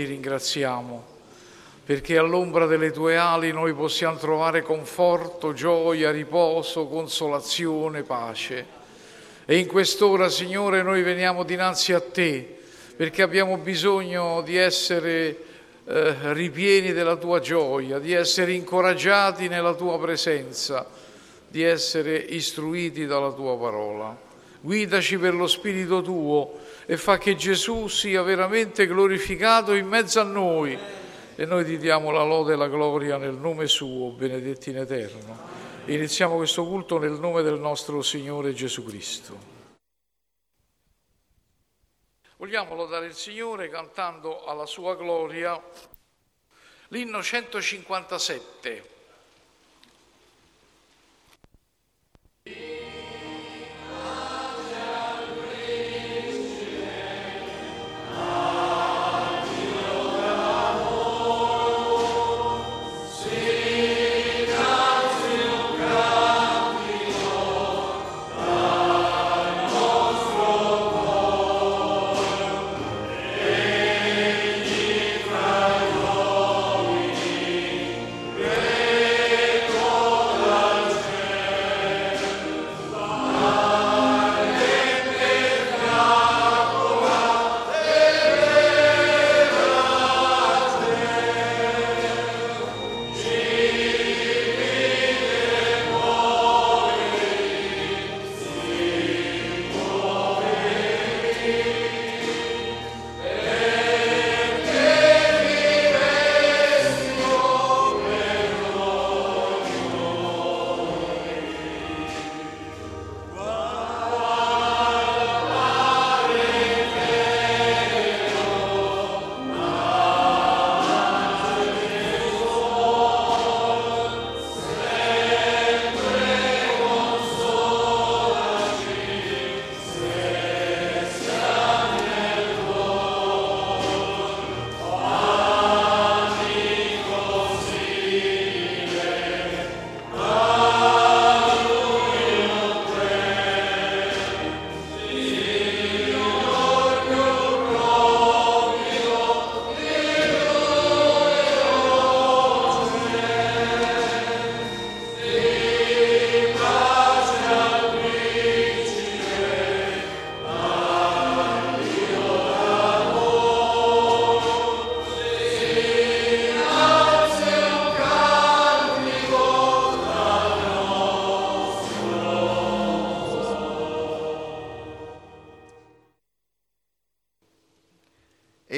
Ti ringraziamo perché all'ombra delle tue ali noi possiamo trovare conforto, gioia, riposo, consolazione, pace. E in quest'ora, Signore, noi veniamo dinanzi a te perché abbiamo bisogno di essere eh, ripieni della tua gioia, di essere incoraggiati nella tua presenza di essere istruiti dalla tua parola. Guidaci per lo Spirito tuo e fa che Gesù sia veramente glorificato in mezzo a noi. E noi ti diamo la lode e la gloria nel nome suo, benedetti in eterno. Iniziamo questo culto nel nome del nostro Signore Gesù Cristo. Vogliamo lodare il Signore cantando alla sua gloria l'inno 157.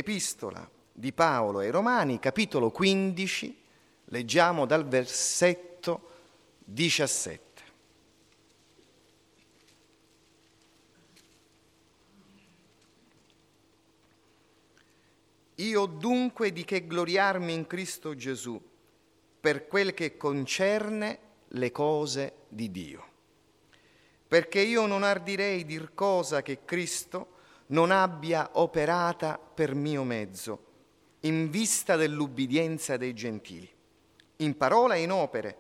Epistola di Paolo ai Romani, capitolo 15, leggiamo dal versetto 17. Io dunque di che gloriarmi in Cristo Gesù per quel che concerne le cose di Dio. Perché io non ardirei dir cosa che Cristo non abbia operata per mio mezzo, in vista dell'ubbidienza dei gentili, in parola e in opere,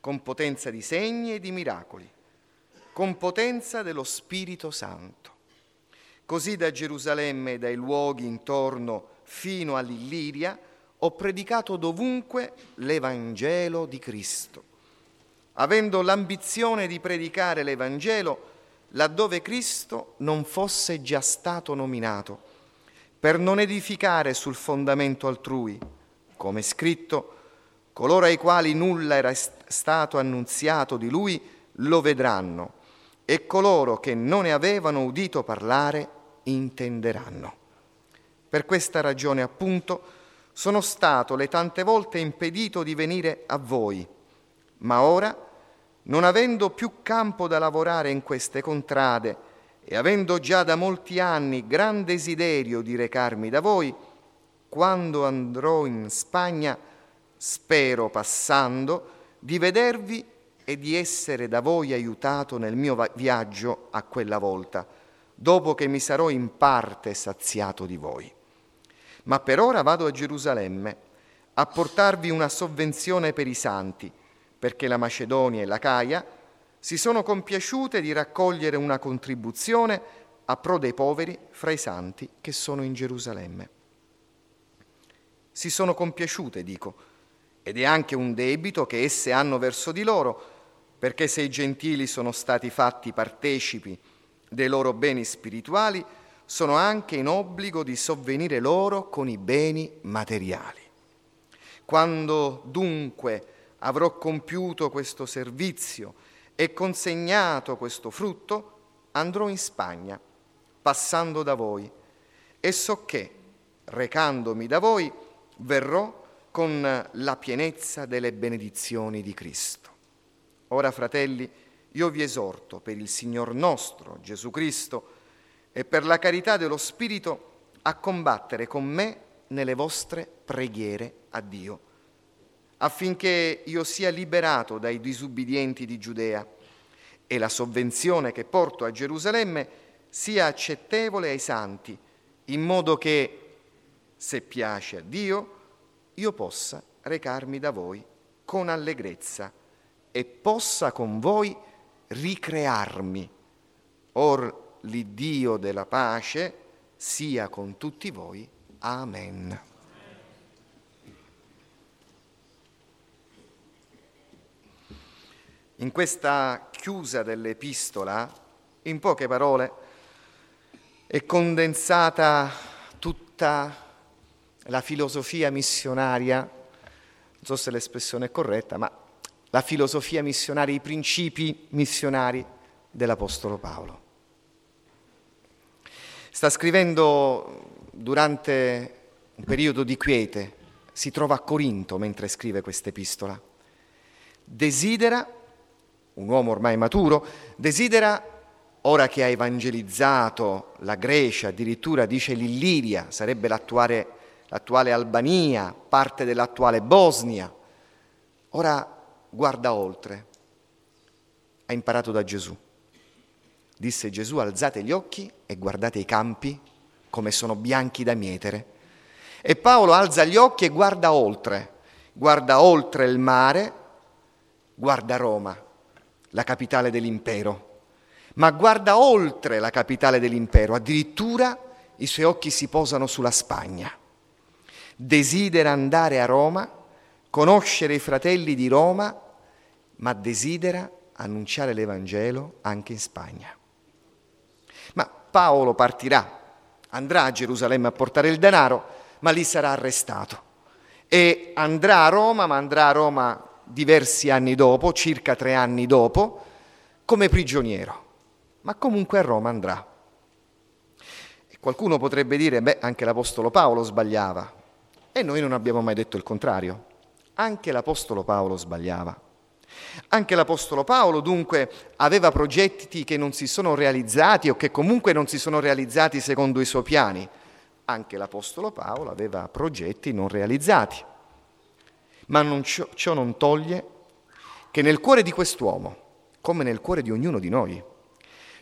con potenza di segni e di miracoli, con potenza dello Spirito Santo. Così da Gerusalemme e dai luoghi intorno fino all'Illiria ho predicato dovunque l'Evangelo di Cristo, avendo l'ambizione di predicare l'Evangelo laddove Cristo non fosse già stato nominato, per non edificare sul fondamento altrui, come scritto, coloro ai quali nulla era stato annunziato di lui lo vedranno, e coloro che non ne avevano udito parlare intenderanno. Per questa ragione, appunto, sono stato le tante volte impedito di venire a voi, ma ora, non avendo più campo da lavorare in queste contrade e avendo già da molti anni gran desiderio di recarmi da voi, quando andrò in Spagna, spero passando di vedervi e di essere da voi aiutato nel mio viaggio a quella volta, dopo che mi sarò in parte saziato di voi. Ma per ora vado a Gerusalemme a portarvi una sovvenzione per i santi, perché la Macedonia e la Caia si sono compiaciute di raccogliere una contribuzione a pro dei poveri fra i santi che sono in Gerusalemme. Si sono compiaciute, dico, ed è anche un debito che esse hanno verso di loro, perché se i gentili sono stati fatti partecipi dei loro beni spirituali, sono anche in obbligo di sovvenire loro con i beni materiali. Quando dunque avrò compiuto questo servizio e consegnato questo frutto, andrò in Spagna, passando da voi, e so che, recandomi da voi, verrò con la pienezza delle benedizioni di Cristo. Ora, fratelli, io vi esorto per il Signor nostro Gesù Cristo e per la carità dello Spirito a combattere con me nelle vostre preghiere a Dio, affinché io sia liberato dai disubbidienti di Giudea e la sovvenzione che porto a Gerusalemme sia accettevole ai santi, in modo che, se piace a Dio, io possa recarmi da voi con allegrezza e possa con voi ricrearmi. Or l'Iddio della pace sia con tutti voi. Amen. In questa chiusa dell'epistola, in poche parole, è condensata tutta la filosofia missionaria, non so se l'espressione è corretta, ma la filosofia missionaria, i principi missionari dell'Apostolo Paolo. Sta scrivendo durante un periodo di quiete, si trova a Corinto mentre scrive questa epistola. Desidera, un uomo ormai maturo, desidera, ora che ha evangelizzato la Grecia, addirittura dice l'Illiria, sarebbe l'attuale, l'attuale Albania, parte dell'attuale Bosnia, ora guarda oltre. Ha imparato da Gesù. Disse Gesù, alzate gli occhi e guardate i campi come sono bianchi da mietere. E Paolo alza gli occhi e guarda oltre, guarda oltre il mare, guarda Roma, la capitale dell'impero. Ma guarda oltre la capitale dell'impero, addirittura i suoi occhi si posano sulla Spagna. Desidera andare a Roma conoscere i fratelli di Roma, ma desidera annunciare l'Evangelo anche in Spagna. Ma Paolo partirà, andrà a Gerusalemme a portare il denaro, ma lì sarà arrestato. E andrà a Roma, ma andrà a Roma diversi anni dopo, circa tre anni dopo, come prigioniero. Ma comunque a Roma andrà. E qualcuno potrebbe dire, beh, anche l'Apostolo Paolo sbagliava. E noi non abbiamo mai detto il contrario. Anche l'Apostolo Paolo sbagliava. Anche l'Apostolo Paolo dunque aveva progetti che non si sono realizzati o che comunque non si sono realizzati secondo i suoi piani. Anche l'Apostolo Paolo aveva progetti non realizzati. Ma non ciò, ciò non toglie che nel cuore di quest'uomo, come nel cuore di ognuno di noi,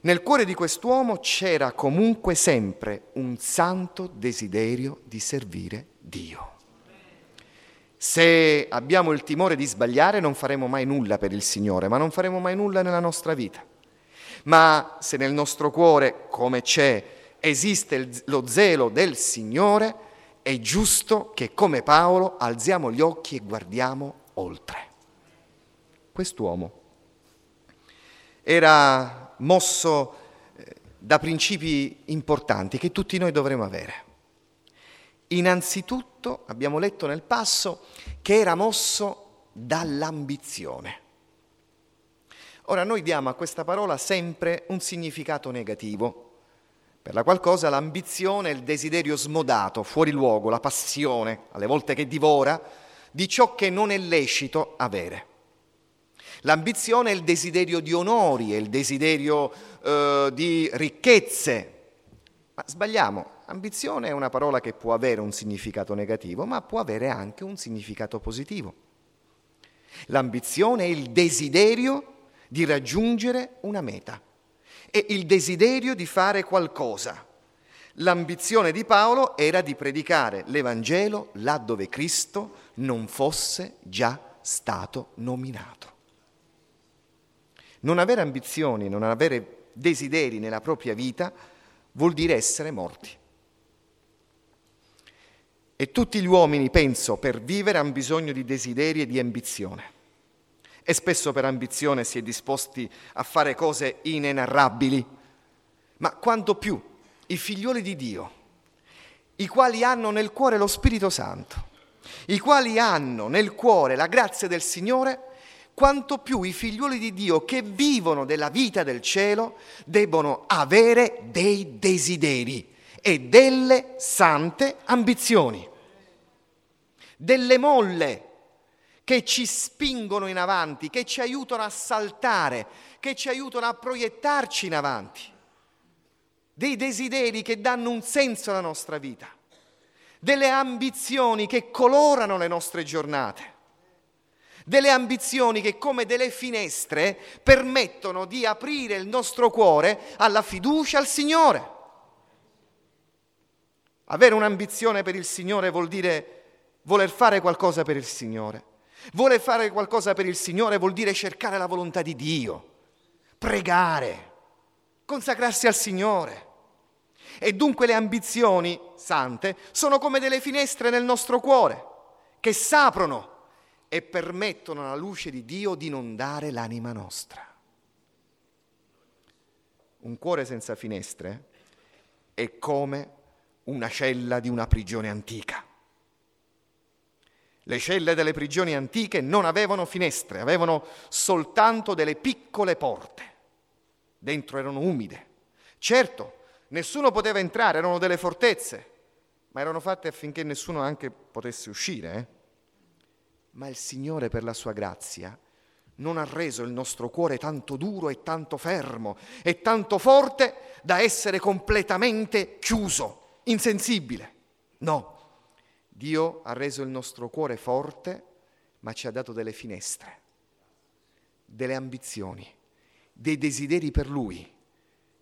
nel cuore di quest'uomo c'era comunque sempre un santo desiderio di servire Dio. Se abbiamo il timore di sbagliare non faremo mai nulla per il Signore, ma non faremo mai nulla nella nostra vita. Ma se nel nostro cuore, come c'è, esiste lo zelo del Signore, è giusto che come Paolo alziamo gli occhi e guardiamo oltre. Quest'uomo era mosso eh, da principi importanti che tutti noi dovremmo avere. Innanzitutto abbiamo letto nel passo che era mosso dall'ambizione. Ora noi diamo a questa parola sempre un significato negativo, Per la qual cosa l'ambizione è il desiderio smodato, fuori luogo, la passione, alle volte che divora, di ciò che non è lecito avere. L'ambizione è il desiderio di onori, è il desiderio eh, di ricchezze. Ma sbagliamo, ambizione è una parola che può avere un significato negativo, ma può avere anche un significato positivo. L'ambizione è il desiderio di raggiungere una meta, è il desiderio di fare qualcosa. L'ambizione di Paolo era di predicare l'Evangelo là dove Cristo non fosse già stato nominato. Non avere ambizioni, non avere desideri nella propria vita vuol dire essere morti. E tutti gli uomini, penso, per vivere hanno bisogno di desideri e di ambizione. E spesso per ambizione si è disposti a fare cose inenarrabili, ma quanto più i figlioli di Dio, i quali hanno nel cuore lo Spirito Santo, i quali hanno nel cuore la grazia del Signore, quanto più i figlioli di Dio che vivono della vita del cielo debbono avere dei desideri e delle sante ambizioni, delle molle che ci spingono in avanti, che ci aiutano a saltare, che ci aiutano a proiettarci in avanti, dei desideri che danno un senso alla nostra vita, delle ambizioni che colorano le nostre giornate delle ambizioni che come delle finestre permettono di aprire il nostro cuore alla fiducia al Signore. Avere un'ambizione per il Signore vuol dire voler fare qualcosa per il Signore. Voler fare qualcosa per il Signore vuol dire cercare la volontà di Dio, pregare, consacrarsi al Signore. E dunque le ambizioni sante sono come delle finestre nel nostro cuore che s'aprono e permettono alla luce di Dio di inondare l'anima nostra. Un cuore senza finestre è come una cella di una prigione antica. Le celle delle prigioni antiche non avevano finestre, avevano soltanto delle piccole porte. Dentro erano umide. Certo, nessuno poteva entrare, erano delle fortezze, ma erano fatte affinché nessuno anche potesse uscire. Eh? ma il Signore per la sua grazia non ha reso il nostro cuore tanto duro e tanto fermo e tanto forte da essere completamente chiuso, insensibile. No, Dio ha reso il nostro cuore forte, ma ci ha dato delle finestre, delle ambizioni, dei desideri per Lui,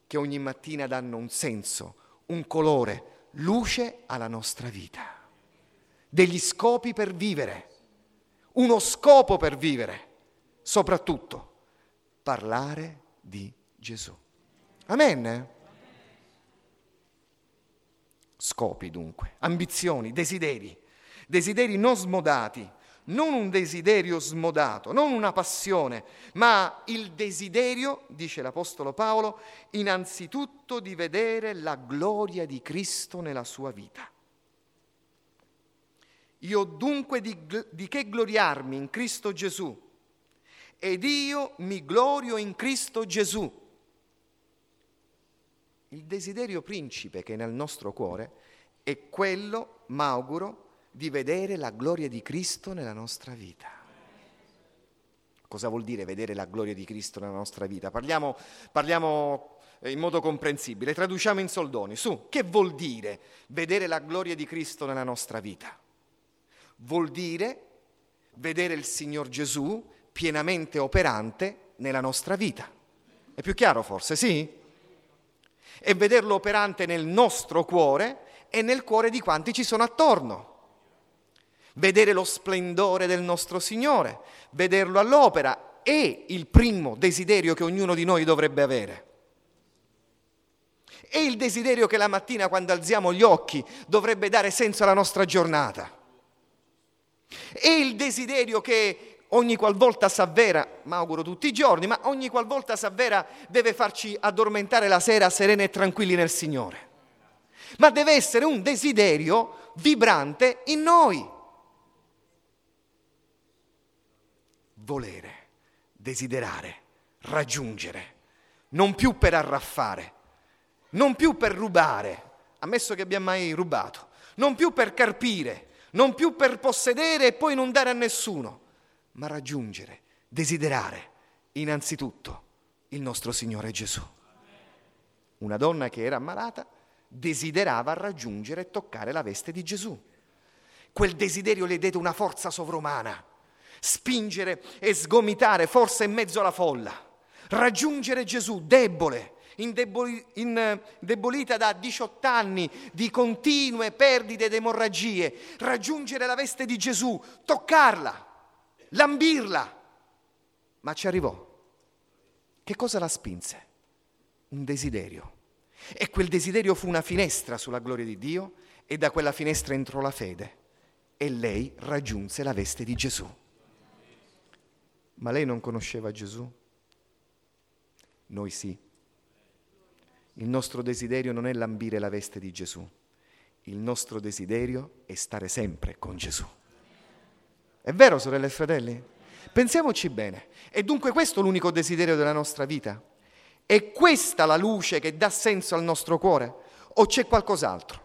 che ogni mattina danno un senso, un colore, luce alla nostra vita, degli scopi per vivere uno scopo per vivere, soprattutto parlare di Gesù. Amen. Scopi dunque, ambizioni, desideri, desideri non smodati, non un desiderio smodato, non una passione, ma il desiderio, dice l'Apostolo Paolo, innanzitutto di vedere la gloria di Cristo nella sua vita. Io ho dunque di, di che gloriarmi in Cristo Gesù ed io mi glorio in Cristo Gesù. Il desiderio principe che è nel nostro cuore è quello, m'auguro, di vedere la gloria di Cristo nella nostra vita. Cosa vuol dire vedere la gloria di Cristo nella nostra vita? Parliamo, parliamo in modo comprensibile, traduciamo in soldoni. Su, che vuol dire vedere la gloria di Cristo nella nostra vita? vuol dire vedere il Signor Gesù pienamente operante nella nostra vita. È più chiaro forse, sì? E vederlo operante nel nostro cuore e nel cuore di quanti ci sono attorno. Vedere lo splendore del nostro Signore, vederlo all'opera è il primo desiderio che ognuno di noi dovrebbe avere. È il desiderio che la mattina quando alziamo gli occhi dovrebbe dare senso alla nostra giornata. E il desiderio che ogni qualvolta s'avvera, ma auguro tutti i giorni, ma ogni qualvolta s'avvera deve farci addormentare la sera sereni e tranquilli nel Signore. Ma deve essere un desiderio vibrante in noi. Volere, desiderare, raggiungere, non più per arraffare, non più per rubare, ammesso che abbia mai rubato, non più per carpire, non più per possedere e poi non dare a nessuno, ma raggiungere, desiderare innanzitutto il nostro Signore Gesù. Una donna che era ammalata desiderava raggiungere e toccare la veste di Gesù. Quel desiderio le diede una forza sovrumana, spingere e sgomitare forse in mezzo alla folla, raggiungere Gesù debole, indebolita da 18 anni di continue perdite ed emorragie, raggiungere la veste di Gesù, toccarla, lambirla. Ma ci arrivò. Che cosa la spinse? Un desiderio. E quel desiderio fu una finestra sulla gloria di Dio e da quella finestra entrò la fede e lei raggiunse la veste di Gesù. Ma lei non conosceva Gesù? Noi sì. Il nostro desiderio non è lambire la veste di Gesù, il nostro desiderio è stare sempre con Gesù. È vero, sorelle e fratelli? Pensiamoci bene. È dunque questo l'unico desiderio della nostra vita? È questa la luce che dà senso al nostro cuore? O c'è qualcos'altro?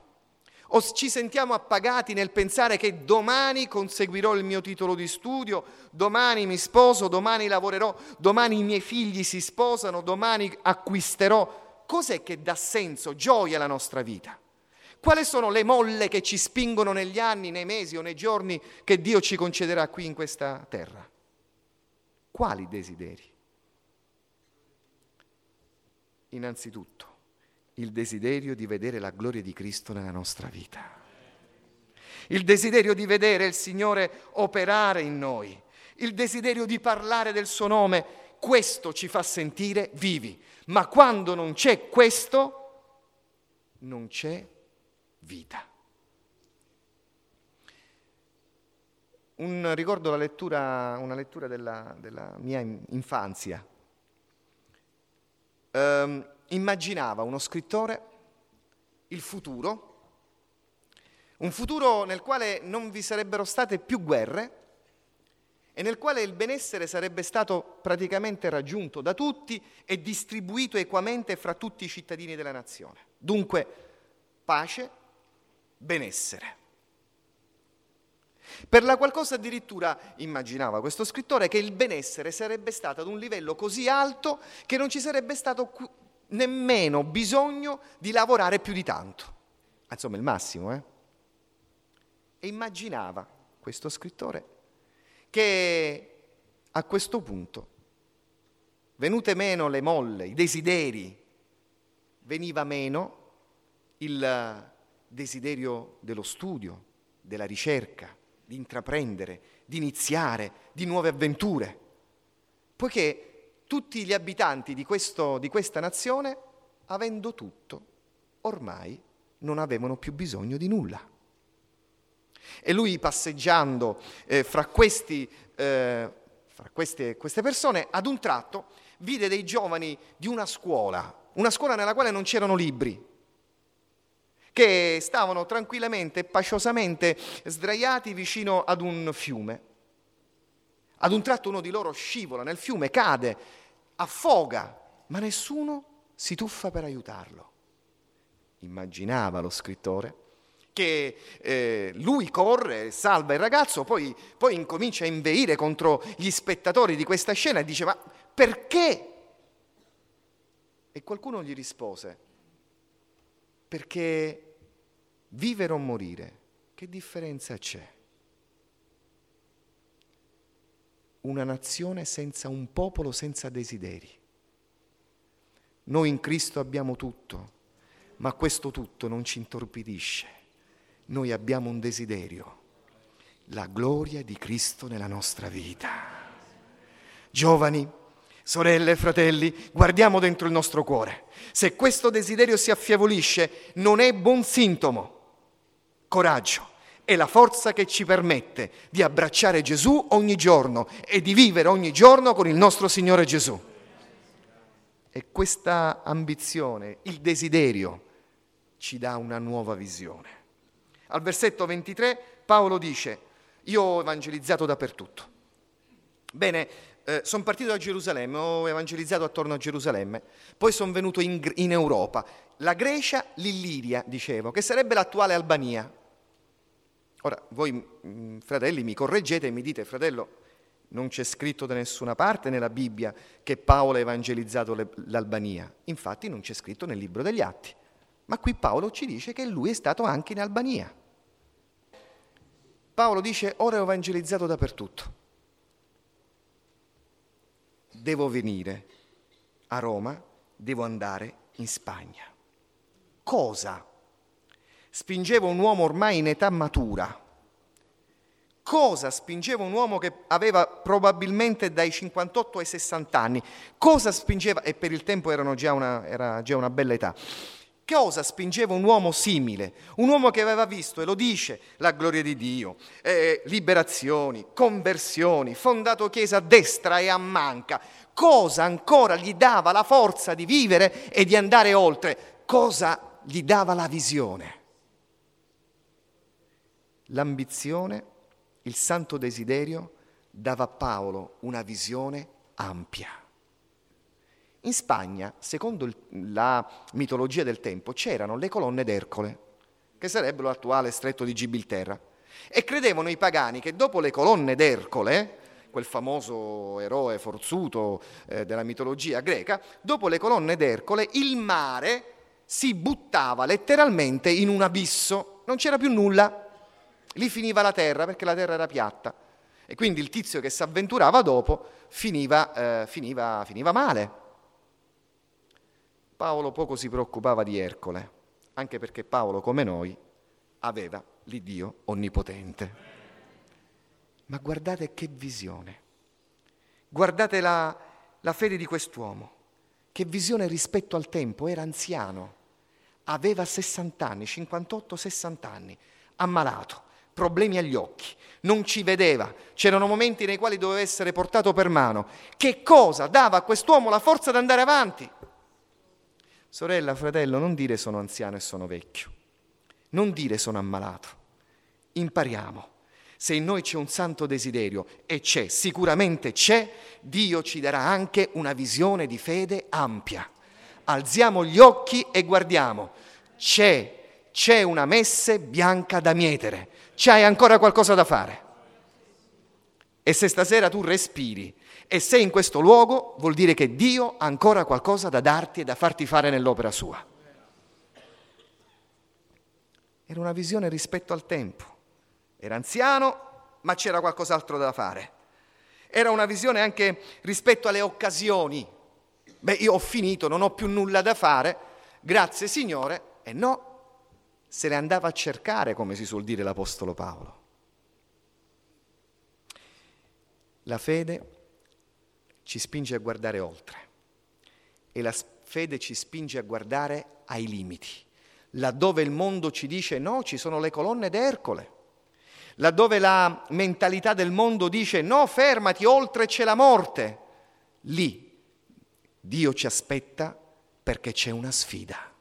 O ci sentiamo appagati nel pensare che domani conseguirò il mio titolo di studio, domani mi sposo, domani lavorerò, domani i miei figli si sposano, domani acquisterò cos'è che dà senso, gioia alla nostra vita? Quali sono le molle che ci spingono negli anni, nei mesi o nei giorni che Dio ci concederà qui in questa terra? Quali desideri? Innanzitutto, il desiderio di vedere la gloria di Cristo nella nostra vita. Il desiderio di vedere il Signore operare in noi. Il desiderio di parlare del suo nome. Questo ci fa sentire vivi. Ma quando non c'è questo, non c'è vita. Un, ricordo lettura, una lettura della, della mia infanzia. Um, immaginava uno scrittore il futuro, un futuro nel quale non vi sarebbero state più guerre, e nel quale il benessere sarebbe stato praticamente raggiunto da tutti e distribuito equamente fra tutti i cittadini della nazione. Dunque, pace, benessere. Per la qualcosa addirittura immaginava questo scrittore che il benessere sarebbe stato ad un livello così alto che non ci sarebbe stato nemmeno bisogno di lavorare più di tanto. Insomma, il massimo, eh? E immaginava questo scrittore che a questo punto, venute meno le molle, i desideri, veniva meno il desiderio dello studio, della ricerca, di intraprendere, di iniziare, di nuove avventure, poiché tutti gli abitanti di, questo, di questa nazione, avendo tutto, ormai non avevano più bisogno di nulla. E lui passeggiando eh, fra, questi, eh, fra queste, queste persone, ad un tratto vide dei giovani di una scuola, una scuola nella quale non c'erano libri, che stavano tranquillamente e paciosamente sdraiati vicino ad un fiume. Ad un tratto uno di loro scivola nel fiume, cade, affoga, ma nessuno si tuffa per aiutarlo. Immaginava lo scrittore che eh, lui corre, salva il ragazzo, poi, poi incomincia a inveire contro gli spettatori di questa scena e dice ma perché? E qualcuno gli rispose, perché vivere o morire, che differenza c'è? Una nazione senza un popolo senza desideri. Noi in Cristo abbiamo tutto, ma questo tutto non ci intorpidisce noi abbiamo un desiderio, la gloria di Cristo nella nostra vita. Giovani, sorelle fratelli, guardiamo dentro il nostro cuore. Se questo desiderio si affievolisce, non è buon sintomo. Coraggio è la forza che ci permette di abbracciare Gesù ogni giorno e di vivere ogni giorno con il nostro Signore Gesù. E questa ambizione, il desiderio, ci dà una nuova visione. Al versetto 23 Paolo dice, io ho evangelizzato dappertutto. Bene, eh, sono partito da Gerusalemme, ho evangelizzato attorno a Gerusalemme, poi sono venuto in, in Europa. la Grecia, l'Illiria, dicevo, che sarebbe l'attuale Albania. Ora, voi mm, fratelli mi correggete e mi dite, fratello, non c'è scritto da nessuna parte nella Bibbia che Paolo ha evangelizzato l'Albania. Infatti non c'è scritto nel libro degli Atti. Ma qui Paolo ci dice che lui è stato anche in Albania. Paolo dice, ora ho evangelizzato dappertutto. Devo venire a Roma, devo andare in Spagna. Cosa spingeva un uomo ormai in età matura? Cosa spingeva un uomo che aveva probabilmente dai 58 ai 60 anni? Cosa spingeva, e per il tempo già una, era già una bella età, cosa spingeva un uomo simile, un uomo che aveva visto, e lo dice, la gloria di Dio, eh, liberazioni, conversioni, fondato chiesa a destra e a manca, cosa ancora gli dava la forza di vivere e di andare oltre, cosa gli dava la visione? L'ambizione, il santo desiderio dava a Paolo una visione ampia. In Spagna, secondo il, la mitologia del tempo, c'erano le colonne d'Ercole, che sarebbero l'attuale stretto di Gibilterra, e credevano i pagani che dopo le colonne d'Ercole, quel famoso eroe forzuto eh, della mitologia greca, dopo le colonne d'Ercole il mare si buttava letteralmente in un abisso, non c'era più nulla, lì finiva la terra perché la terra era piatta. E quindi il tizio che si avventurava dopo finiva, eh, finiva, finiva male. Paolo poco si preoccupava di Ercole, anche perché Paolo, come noi, aveva l'Iddio onnipotente. Ma guardate che visione, guardate la, la fede di quest'uomo, che visione rispetto al tempo, era anziano, aveva 60 anni, 58-60 anni, ammalato, problemi agli occhi, non ci vedeva, c'erano momenti nei quali doveva essere portato per mano. Che cosa dava a quest'uomo la forza di andare avanti? Sorella, fratello, non dire sono anziano e sono vecchio, non dire sono ammalato. Impariamo. Se in noi c'è un santo desiderio, e c'è, sicuramente c'è, Dio ci darà anche una visione di fede ampia. Alziamo gli occhi e guardiamo. C'è, c'è una messe bianca da mietere. C'hai ancora qualcosa da fare. E se stasera tu respiri e sei in questo luogo, vuol dire che Dio ha ancora qualcosa da darti e da farti fare nell'opera sua. Era una visione rispetto al tempo. Era anziano, ma c'era qualcos'altro da fare. Era una visione anche rispetto alle occasioni. Beh, io ho finito, non ho più nulla da fare, grazie Signore, e no, se ne andava a cercare, come si suol dire l'Apostolo Paolo. La fede ci spinge a guardare oltre e la fede ci spinge a guardare ai limiti. Laddove il mondo ci dice no, ci sono le colonne d'Ercole. Laddove la mentalità del mondo dice no, fermati, oltre c'è la morte. Lì Dio ci aspetta perché c'è una sfida.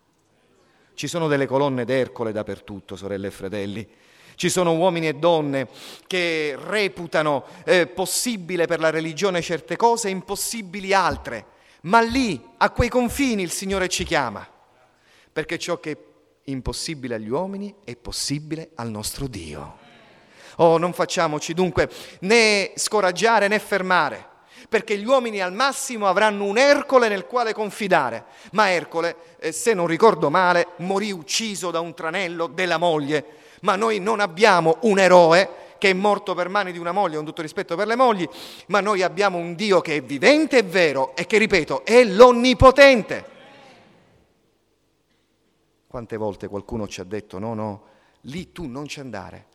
Ci sono delle colonne d'Ercole dappertutto, sorelle e fratelli. Ci sono uomini e donne che reputano eh, possibile per la religione certe cose e impossibili altre, ma lì, a quei confini, il Signore ci chiama, perché ciò che è impossibile agli uomini è possibile al nostro Dio. Oh, non facciamoci dunque né scoraggiare né fermare, perché gli uomini al massimo avranno un Ercole nel quale confidare, ma Ercole, eh, se non ricordo male, morì ucciso da un tranello della moglie. Ma noi non abbiamo un eroe che è morto per mani di una moglie, con tutto rispetto per le mogli, ma noi abbiamo un Dio che è vivente e vero e che, ripeto, è l'onnipotente. Quante volte qualcuno ci ha detto no, no, lì tu non ci andare,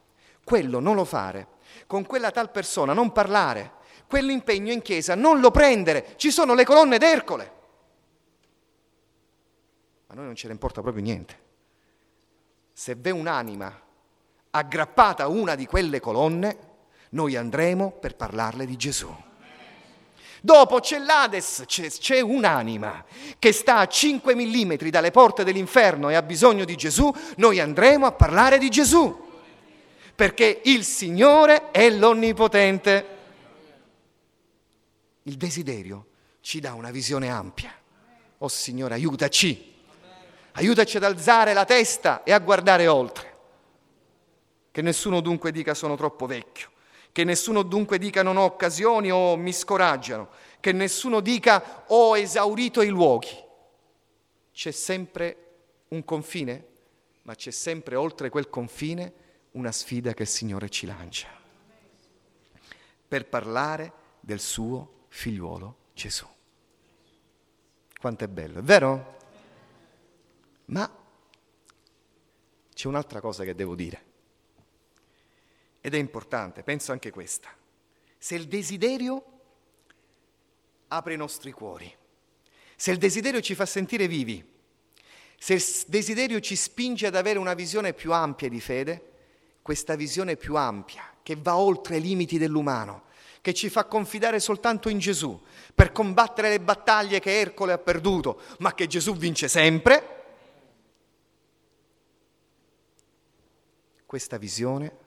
quello non lo fare, con quella tal persona non parlare, quell'impegno in chiesa non lo prendere, ci sono le colonne d'Ercole. A noi non ce ne importa proprio niente. Se v'è un'anima aggrappata a una di quelle colonne, noi andremo per parlarle di Gesù. Dopo c'è l'Ades, c'è, c'è, un'anima che sta a 5 mm dalle porte dell'inferno e ha bisogno di Gesù, noi andremo a parlare di Gesù. Perché il Signore è l'Onnipotente. Il desiderio ci dà una visione ampia. Oh Signore, aiutaci Aiutaci ad alzare la testa e a guardare oltre. Che nessuno dunque dica sono troppo vecchio, che nessuno dunque dica non ho occasioni o mi scoraggiano, che nessuno dica ho esaurito i luoghi. C'è sempre un confine, ma c'è sempre oltre quel confine una sfida che il Signore ci lancia per parlare del suo figliuolo Gesù. Quanto è bello, è vero? Ma c'è un'altra cosa che devo dire, ed è importante, penso anche questa. Se il desiderio apre i nostri cuori, se il desiderio ci fa sentire vivi, se il desiderio ci spinge ad avere una visione più ampia di fede, questa visione più ampia, che va oltre i limiti dell'umano, che ci fa confidare soltanto in Gesù per combattere le battaglie che Ercole ha perduto, ma che Gesù vince sempre, questa visione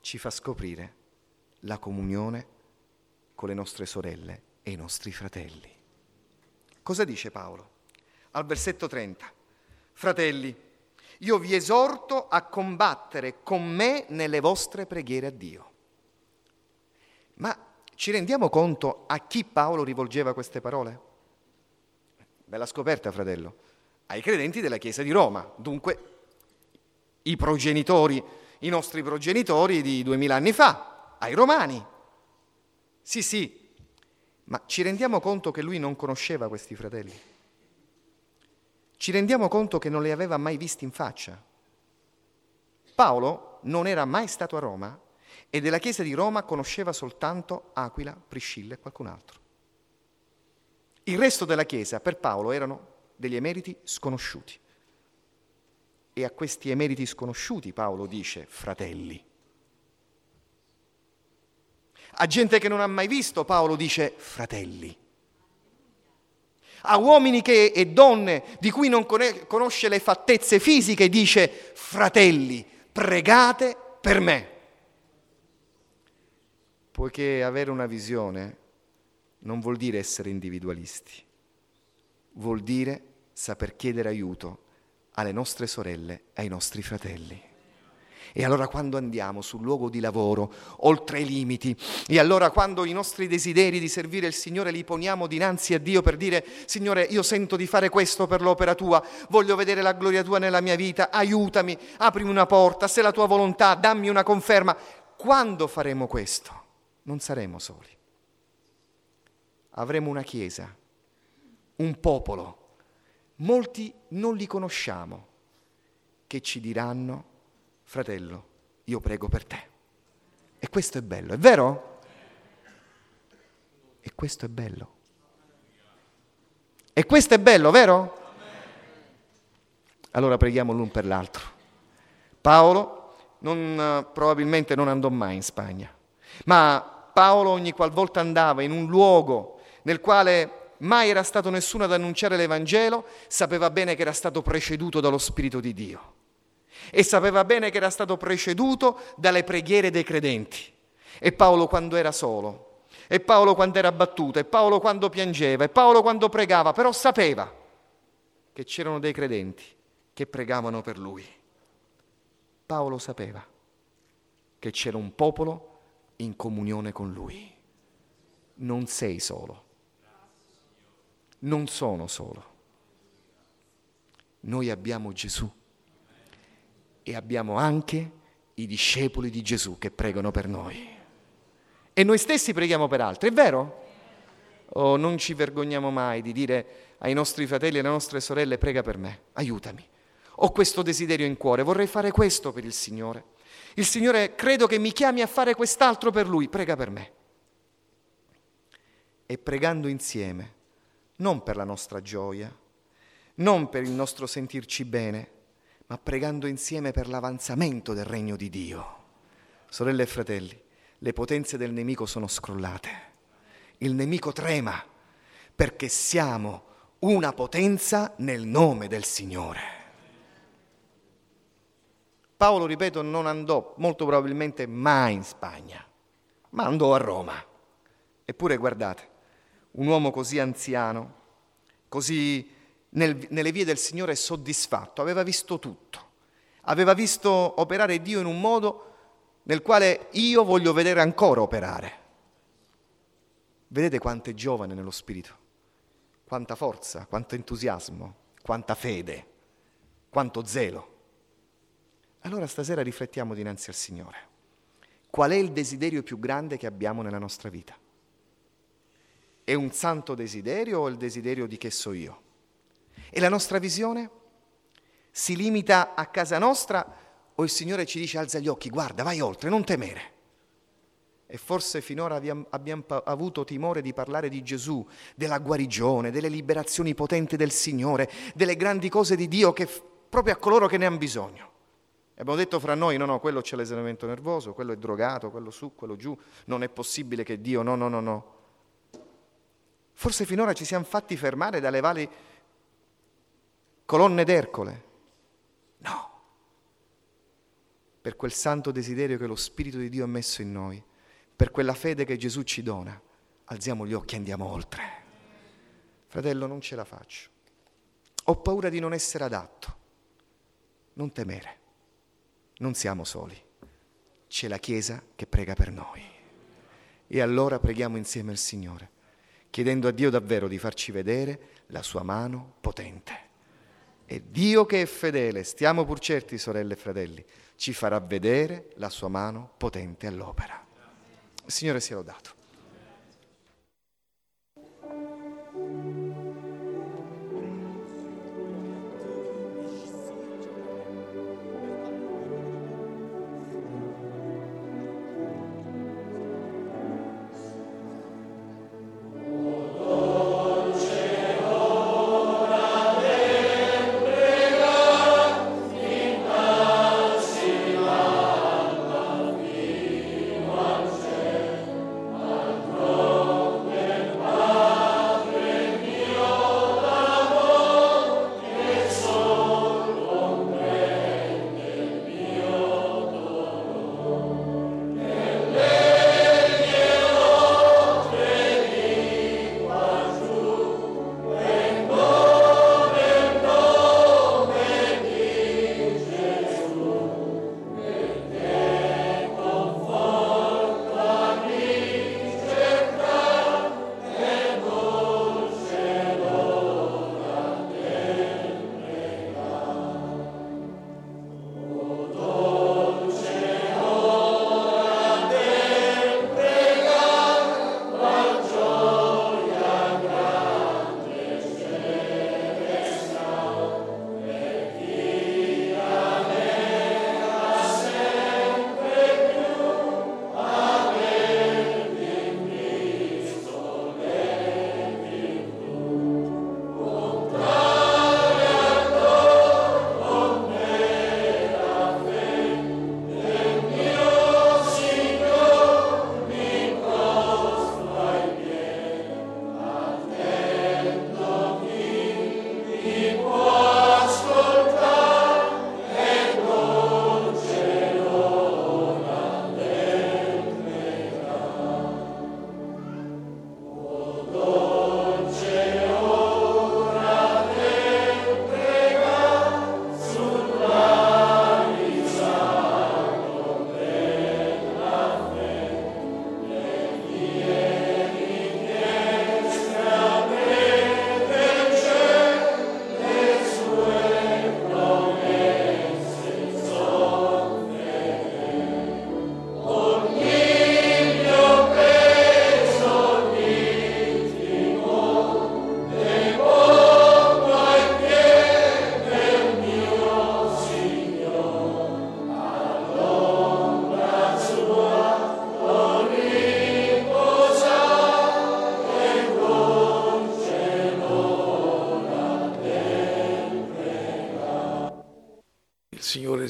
ci fa scoprire la comunione con le nostre sorelle e i nostri fratelli. Cosa dice Paolo? Al versetto 30. Fratelli, io vi esorto a combattere con me nelle vostre preghiere a Dio. Ma ci rendiamo conto a chi Paolo rivolgeva queste parole? Bella scoperta, fratello. Ai credenti della Chiesa di Roma, dunque i progenitori, i nostri progenitori di duemila anni fa, ai romani. Sì, sì, ma ci rendiamo conto che lui non conosceva questi fratelli? ci rendiamo conto che non li aveva mai visti in faccia. Paolo non era mai stato a Roma e della chiesa di Roma conosceva soltanto Aquila, Priscilla e qualcun altro. Il resto della chiesa per Paolo erano degli emeriti sconosciuti. E a questi emeriti sconosciuti Paolo dice fratelli. A gente che non ha mai visto Paolo dice fratelli a uomini che, e donne di cui non conosce le fattezze fisiche, dice, fratelli, pregate per me. Poiché avere una visione non vuol dire essere individualisti, vuol dire saper chiedere aiuto alle nostre sorelle ai nostri fratelli. E allora quando andiamo sul luogo di lavoro, oltre i limiti, e allora quando i nostri desideri di servire il Signore li poniamo dinanzi a Dio per dire, Signore, io sento di fare questo per l'opera tua, voglio vedere la gloria tua nella mia vita, aiutami, aprimi una porta, se è la tua volontà, dammi una conferma. Quando faremo questo? Non saremo soli. Avremo una chiesa, un popolo, molti non li conosciamo, che ci diranno, fratello, io prego per te. E questo è bello, è vero? E questo è bello. E questo è bello, vero? Allora preghiamo l'un per l'altro. Paolo non, probabilmente non andò mai in Spagna, ma Paolo ogni qualvolta andava in un luogo nel quale mai era stato nessuno ad annunciare l'Evangelo, sapeva bene che era stato preceduto dallo Spirito di Dio e sapeva bene che era stato preceduto dalle preghiere dei credenti. E Paolo quando era solo, e Paolo quando era battuto, e Paolo quando piangeva, e Paolo quando pregava, però sapeva che c'erano dei credenti che pregavano per lui. Paolo sapeva che c'era un popolo in comunione con lui. Non sei solo. Non sono solo. Noi abbiamo Gesù e abbiamo anche i discepoli di Gesù che pregano per noi. E noi stessi preghiamo per altri, è vero? Oh, non ci vergogniamo mai di dire ai nostri fratelli e alle nostre sorelle prega per me, aiutami. Ho questo desiderio in cuore, vorrei fare questo per il Signore. Il Signore credo che mi chiami a fare quest'altro per Lui, prega per me. E pregando insieme, non per la nostra gioia, non per il nostro sentirci bene, ma pregando insieme per l'avanzamento del regno di Dio. Sorelle e fratelli, le potenze del nemico sono scrollate. Il nemico trema perché siamo una potenza nel nome del Signore. Paolo, ripeto, non andò molto probabilmente mai in Spagna, ma andò a Roma. Eppure guardate, un uomo così anziano, così nel, nelle vie del Signore soddisfatto, aveva visto tutto, aveva visto operare Dio in un modo nel quale io voglio vedere ancora operare. Vedete quanto è giovane nello spirito, quanta forza, quanto entusiasmo, quanta fede, quanto zelo. Allora stasera riflettiamo dinanzi al Signore. Qual è il desiderio più grande che abbiamo nella nostra vita? È un santo desiderio o il desiderio di che so io? E la nostra visione? Si limita a casa nostra o il Signore ci dice alza gli occhi, guarda, vai oltre, non temere? E forse finora abbiamo, avuto timore di parlare di Gesù, della guarigione, delle liberazioni potenti del Signore, delle grandi cose di Dio che proprio a coloro che ne hanno bisogno. Abbiamo detto fra noi, no, no, quello c'è l'esaurimento nervoso, quello è drogato, quello su, quello giù, non è possibile che Dio, no, no, no, no. Forse finora ci siamo fatti fermare dalle vali colonne d'Ercole. No. Per quel santo desiderio che lo Spirito di Dio ha messo in noi, per quella fede che Gesù ci dona, alziamo gli occhi e andiamo oltre. Fratello, non ce la faccio. Ho paura di non essere adatto. Non temere. Non siamo soli. C'è la Chiesa che prega per noi. E allora preghiamo insieme al Signore chiedendo a Dio davvero di farci vedere la sua mano potente. E Dio che è fedele, stiamo pur certi, sorelle e fratelli, ci farà vedere la sua mano potente all'opera. Il Signore sia lodato.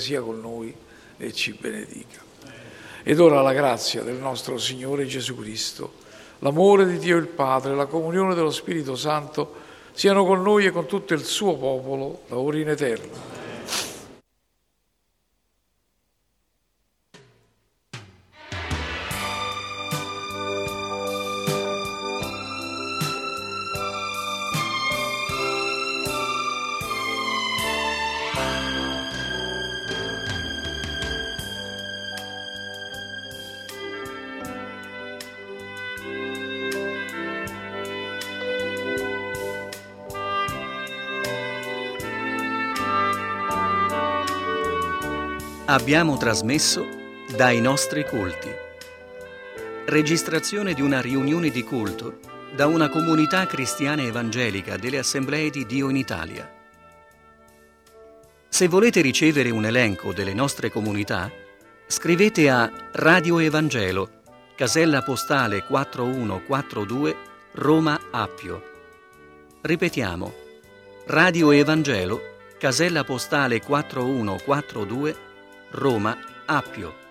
Sia con noi e ci benedica. Ed ora la grazia del nostro Signore Gesù Cristo, l'amore di Dio il Padre, la comunione dello Spirito Santo siano con noi e con tutto il suo popolo, da ora in eterno. Abbiamo trasmesso dai nostri culti. Registrazione di una riunione di culto da una comunità cristiana evangelica delle Assemblee di Dio in Italia. Se volete ricevere un elenco delle nostre comunità, scrivete a Radio Evangelo, casella postale 4142, Roma Appio. Ripetiamo, Radio Evangelo, casella postale 4142, Roma Appio.